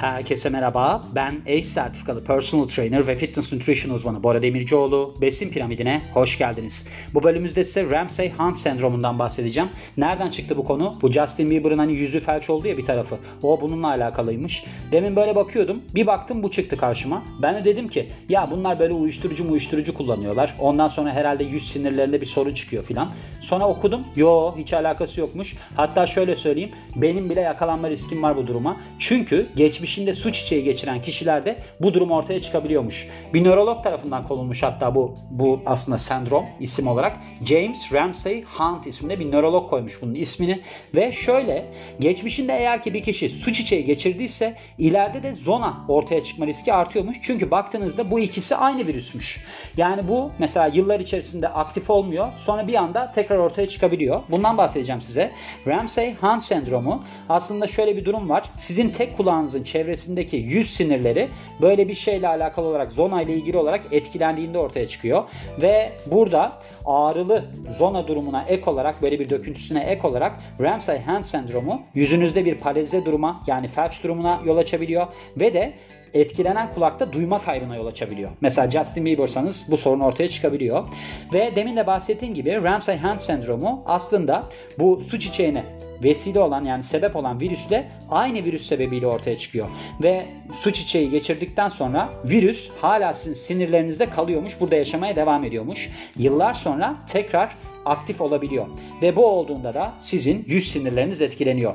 Herkese merhaba. Ben ACE sertifikalı personal trainer ve fitness nutrition uzmanı Bora Demircioğlu. Besin piramidine hoş geldiniz. Bu bölümümüzde size Ramsay-Hunt sendromundan bahsedeceğim. Nereden çıktı bu konu? Bu Justin Bieber'ın hani yüzü felç oldu ya bir tarafı. O bununla alakalıymış. Demin böyle bakıyordum. Bir baktım bu çıktı karşıma. Ben de dedim ki ya bunlar böyle uyuşturucu uyuşturucu kullanıyorlar. Ondan sonra herhalde yüz sinirlerinde bir sorun çıkıyor filan. Sonra okudum. Yo hiç alakası yokmuş. Hatta şöyle söyleyeyim. Benim bile yakalanma riskim var bu duruma. Çünkü geçmişinde su çiçeği geçiren kişilerde bu durum ortaya çıkabiliyormuş. Bir nörolog tarafından konulmuş hatta bu bu aslında sendrom isim olarak. James Ramsay Hunt isminde bir nörolog koymuş bunun ismini ve şöyle geçmişinde eğer ki bir kişi su çiçeği geçirdiyse ileride de zona ortaya çıkma riski artıyormuş. Çünkü baktığınızda bu ikisi aynı virüsmüş. Yani bu mesela yıllar içerisinde aktif olmuyor. Sonra bir anda tekrar ortaya çıkabiliyor. Bundan bahsedeceğim size. Ramsay Hunt sendromu aslında şöyle bir durum var. Sizin tek kulağınızın çevresindeki yüz sinirleri böyle bir şeyle alakalı olarak zona ile ilgili olarak etkilendiğinde ortaya çıkıyor. Ve burada ağrılı zona durumuna ek olarak böyle bir döküntüsüne ek olarak Ramsay Hunt sendromu yüzünüzde bir paralize duruma yani felç durumuna yol açabiliyor ve de etkilenen kulakta duyma kaybına yol açabiliyor. Mesela Justin Bieber'sanız bu sorun ortaya çıkabiliyor. Ve demin de bahsettiğim gibi Ramsay-Hunt sendromu aslında bu su çiçeğine vesile olan yani sebep olan virüsle aynı virüs sebebiyle ortaya çıkıyor. Ve su çiçeği geçirdikten sonra virüs hala sizin sinirlerinizde kalıyormuş. Burada yaşamaya devam ediyormuş. Yıllar sonra tekrar aktif olabiliyor. Ve bu olduğunda da sizin yüz sinirleriniz etkileniyor.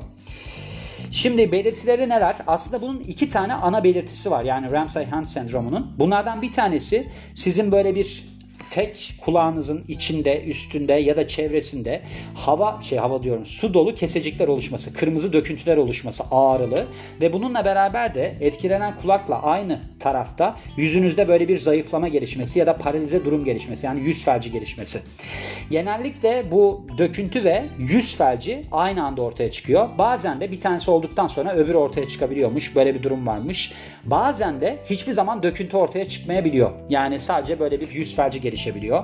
Şimdi belirtileri neler? Aslında bunun iki tane ana belirtisi var. Yani Ramsay-Hunt sendromunun. Bunlardan bir tanesi sizin böyle bir tek kulağınızın içinde, üstünde ya da çevresinde hava şey hava diyorum su dolu kesecikler oluşması, kırmızı döküntüler oluşması ağrılı ve bununla beraber de etkilenen kulakla aynı tarafta yüzünüzde böyle bir zayıflama gelişmesi ya da paralize durum gelişmesi yani yüz felci gelişmesi. Genellikle bu döküntü ve yüz felci aynı anda ortaya çıkıyor. Bazen de bir tanesi olduktan sonra öbürü ortaya çıkabiliyormuş. Böyle bir durum varmış. Bazen de hiçbir zaman döküntü ortaya çıkmayabiliyor. Yani sadece böyle bir yüz felci gelişebiliyor.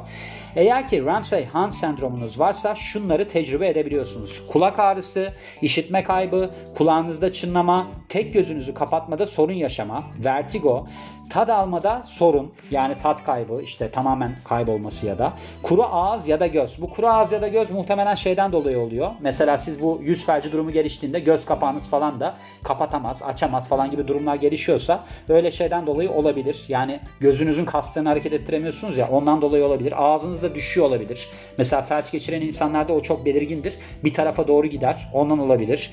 Eğer ki Ramsay-Hunt sendromunuz varsa şunları tecrübe edebiliyorsunuz. Kulak ağrısı, işitme kaybı, kulağınızda çınlama, tek gözünüzü kapatmada sorun yaşama, vertigo, tad almada sorun yani tat kaybı işte tamamen kaybolması ya da kuru ağız ya da göz. Bu kuru ağız ya da göz muhtemelen şeyden dolayı oluyor. Mesela siz bu yüz felci durumu geliştiğinde göz kapağınız falan da kapatamaz, açamaz falan gibi durumlar gelişiyorsa öyle şeyden dolayı olabilir. Yani gözünüzün kastığını hareket ettiremiyorsunuz ya ondan dolayı olabilir. Ağzınız da düşüyor olabilir. Mesela felç geçiren insanlarda o çok belirgindir. Bir tarafa doğru gider. Ondan olabilir.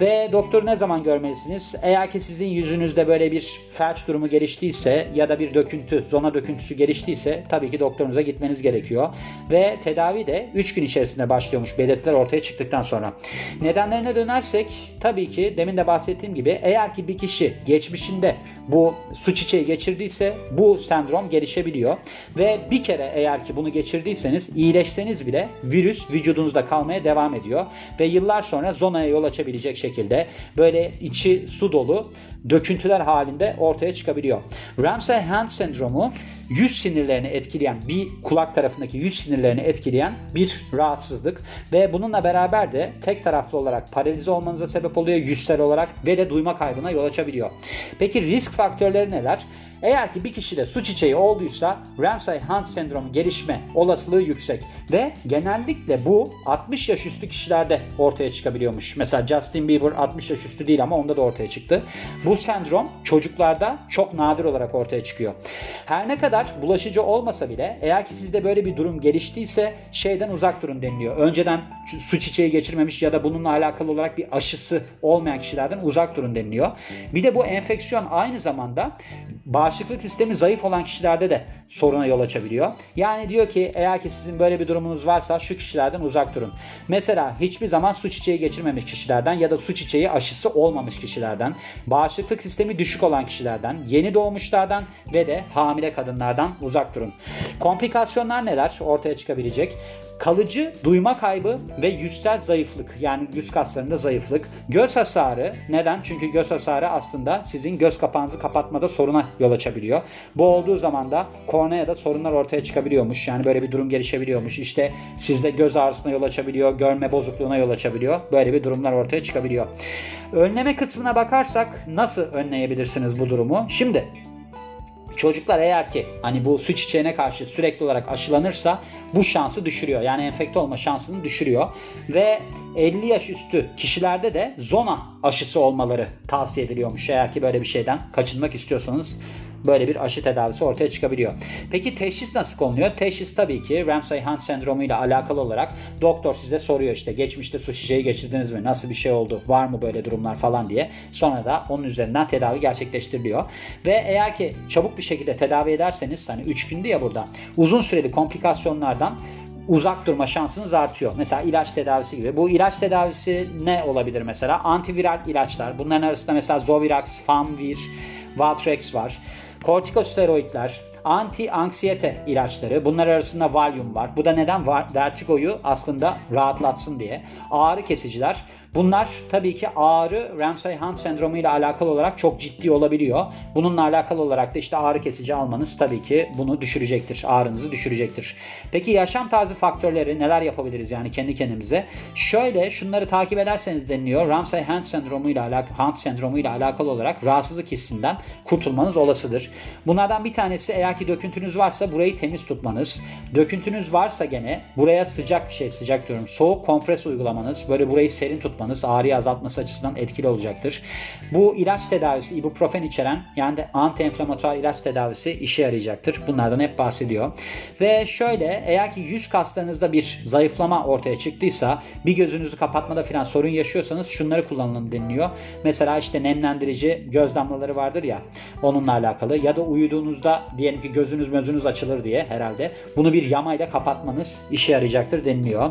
Ve doktoru ne zaman görmelisiniz? Eğer ki sizin yüzünüzde böyle bir felç durumu geliştiyse ya da bir döküntü, zona döküntüsü geliştiyse tabii ki doktorunuza gitmeniz gerekiyor. Ve tedavi de 3 gün içerisinde başlıyormuş belirtiler ortaya çıktıktan sonra. Nedenlerine dönersek tabii ki demin de bahsettiğim gibi eğer ki bir kişi geçmişinde bu su çiçeği geçirdiyse bu sendrom gelişebiliyor. Ve bir kere eğer ki bunu geçirdiyseniz iyileşseniz bile virüs vücudunuzda kalmaya devam ediyor. Ve yıllar sonra zonaya yol açabilecek şekilde. Böyle içi su dolu döküntüler halinde ortaya çıkabiliyor. Ramsay-Hunt sendromu yüz sinirlerini etkileyen bir kulak tarafındaki yüz sinirlerini etkileyen bir rahatsızlık ve bununla beraber de tek taraflı olarak paralize olmanıza sebep oluyor yüzsel olarak ve de duyma kaybına yol açabiliyor. Peki risk faktörleri neler? Eğer ki bir kişide su çiçeği olduysa Ramsay-Hunt sendromu gelişme olasılığı yüksek ve genellikle bu 60 yaş üstü kişilerde ortaya çıkabiliyormuş. Mesela Justin Bieber 60 yaş üstü değil ama onda da ortaya çıktı. Bu sendrom çocuklarda çok nadir olarak ortaya çıkıyor. Her ne kadar bulaşıcı olmasa bile eğer ki sizde böyle bir durum geliştiyse şeyden uzak durun deniliyor. Önceden su çiçeği geçirmemiş ya da bununla alakalı olarak bir aşısı olmayan kişilerden uzak durun deniliyor. Bir de bu enfeksiyon aynı zamanda bağışıklık sistemi zayıf olan kişilerde de soruna yol açabiliyor. Yani diyor ki eğer ki sizin böyle bir durumunuz varsa şu kişilerden uzak durun. Mesela hiçbir zaman su çiçeği geçirmemiş kişilerden ya da su çiçeği aşısı olmamış kişilerden, bağışıklık sistemi düşük olan kişilerden, yeni doğmuşlardan ve de hamile kadınlardan uzak durun. Komplikasyonlar neler ortaya çıkabilecek? kalıcı duyma kaybı ve yüzsel zayıflık yani yüz kaslarında zayıflık. Göz hasarı neden? Çünkü göz hasarı aslında sizin göz kapağınızı kapatmada soruna yol açabiliyor. Bu olduğu zaman da korneada sorunlar ortaya çıkabiliyormuş. Yani böyle bir durum gelişebiliyormuş. İşte sizde göz ağrısına yol açabiliyor, görme bozukluğuna yol açabiliyor. Böyle bir durumlar ortaya çıkabiliyor. Önleme kısmına bakarsak nasıl önleyebilirsiniz bu durumu? Şimdi Çocuklar eğer ki hani bu su çiçeğine karşı sürekli olarak aşılanırsa bu şansı düşürüyor. Yani enfekte olma şansını düşürüyor. Ve 50 yaş üstü kişilerde de zona aşısı olmaları tavsiye ediliyormuş. Eğer ki böyle bir şeyden kaçınmak istiyorsanız böyle bir aşı tedavisi ortaya çıkabiliyor. Peki teşhis nasıl konuluyor? Teşhis tabii ki Ramsay-Hunt sendromu ile alakalı olarak doktor size soruyor işte geçmişte su çiçeği geçirdiniz mi? Nasıl bir şey oldu? Var mı böyle durumlar falan diye. Sonra da onun üzerinden tedavi gerçekleştiriliyor. Ve eğer ki çabuk bir şekilde tedavi ederseniz hani 3 günde ya burada uzun süreli komplikasyonlardan uzak durma şansınız artıyor. Mesela ilaç tedavisi gibi. Bu ilaç tedavisi ne olabilir mesela? Antiviral ilaçlar. Bunların arasında mesela Zovirax, Famvir, Valtrex var. Kortikosteroidler, anti-anksiyete ilaçları. Bunlar arasında Valium var. Bu da neden? Vertigoyu aslında rahatlatsın diye. Ağrı kesiciler. Bunlar tabii ki ağrı Ramsay-Hunt sendromu ile alakalı olarak çok ciddi olabiliyor. Bununla alakalı olarak da işte ağrı kesici almanız tabii ki bunu düşürecektir. Ağrınızı düşürecektir. Peki yaşam tarzı faktörleri neler yapabiliriz yani kendi kendimize? Şöyle şunları takip ederseniz deniliyor. Ramsay-Hunt sendromu ile alakalı Hunt sendromu ile alakalı olarak rahatsızlık hissinden kurtulmanız olasıdır. Bunlardan bir tanesi eğer ki döküntünüz varsa burayı temiz tutmanız. Döküntünüz varsa gene buraya sıcak şey sıcak diyorum soğuk kompres uygulamanız. Böyle burayı serin tutmanız yapmanız ağrıyı azaltması açısından etkili olacaktır. Bu ilaç tedavisi ibuprofen içeren yani de anti-enflamatuar ilaç tedavisi işe yarayacaktır. Bunlardan hep bahsediyor. Ve şöyle eğer ki yüz kaslarınızda bir zayıflama ortaya çıktıysa bir gözünüzü kapatmada falan sorun yaşıyorsanız şunları kullanın deniliyor. Mesela işte nemlendirici göz damlaları vardır ya onunla alakalı ya da uyuduğunuzda diyelim ki gözünüz gözünüz açılır diye herhalde bunu bir yamayla kapatmanız işe yarayacaktır deniliyor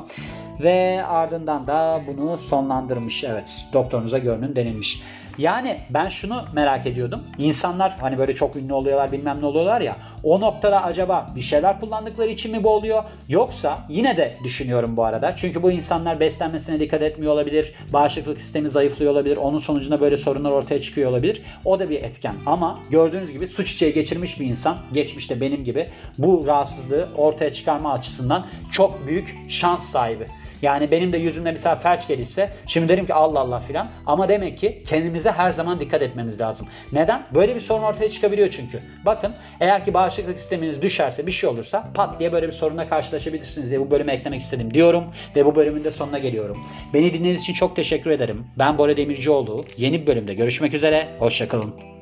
ve ardından da bunu sonlandırmış. Evet doktorunuza görünün denilmiş. Yani ben şunu merak ediyordum. İnsanlar hani böyle çok ünlü oluyorlar bilmem ne oluyorlar ya. O noktada acaba bir şeyler kullandıkları için mi bu oluyor? Yoksa yine de düşünüyorum bu arada. Çünkü bu insanlar beslenmesine dikkat etmiyor olabilir. Bağışıklık sistemi zayıflıyor olabilir. Onun sonucunda böyle sorunlar ortaya çıkıyor olabilir. O da bir etken. Ama gördüğünüz gibi su çiçeği geçirmiş bir insan geçmişte benim gibi bu rahatsızlığı ortaya çıkarma açısından çok büyük şans sahibi. Yani benim de yüzümde mesela felç gelirse şimdi derim ki Allah Allah filan. Ama demek ki kendimize her zaman dikkat etmemiz lazım. Neden? Böyle bir sorun ortaya çıkabiliyor çünkü. Bakın eğer ki bağışıklık sisteminiz düşerse bir şey olursa pat diye böyle bir sorunla karşılaşabilirsiniz diye bu bölüme eklemek istedim diyorum ve bu bölümün de sonuna geliyorum. Beni dinlediğiniz için çok teşekkür ederim. Ben Bora Demircioğlu. Yeni bir bölümde görüşmek üzere. Hoşçakalın.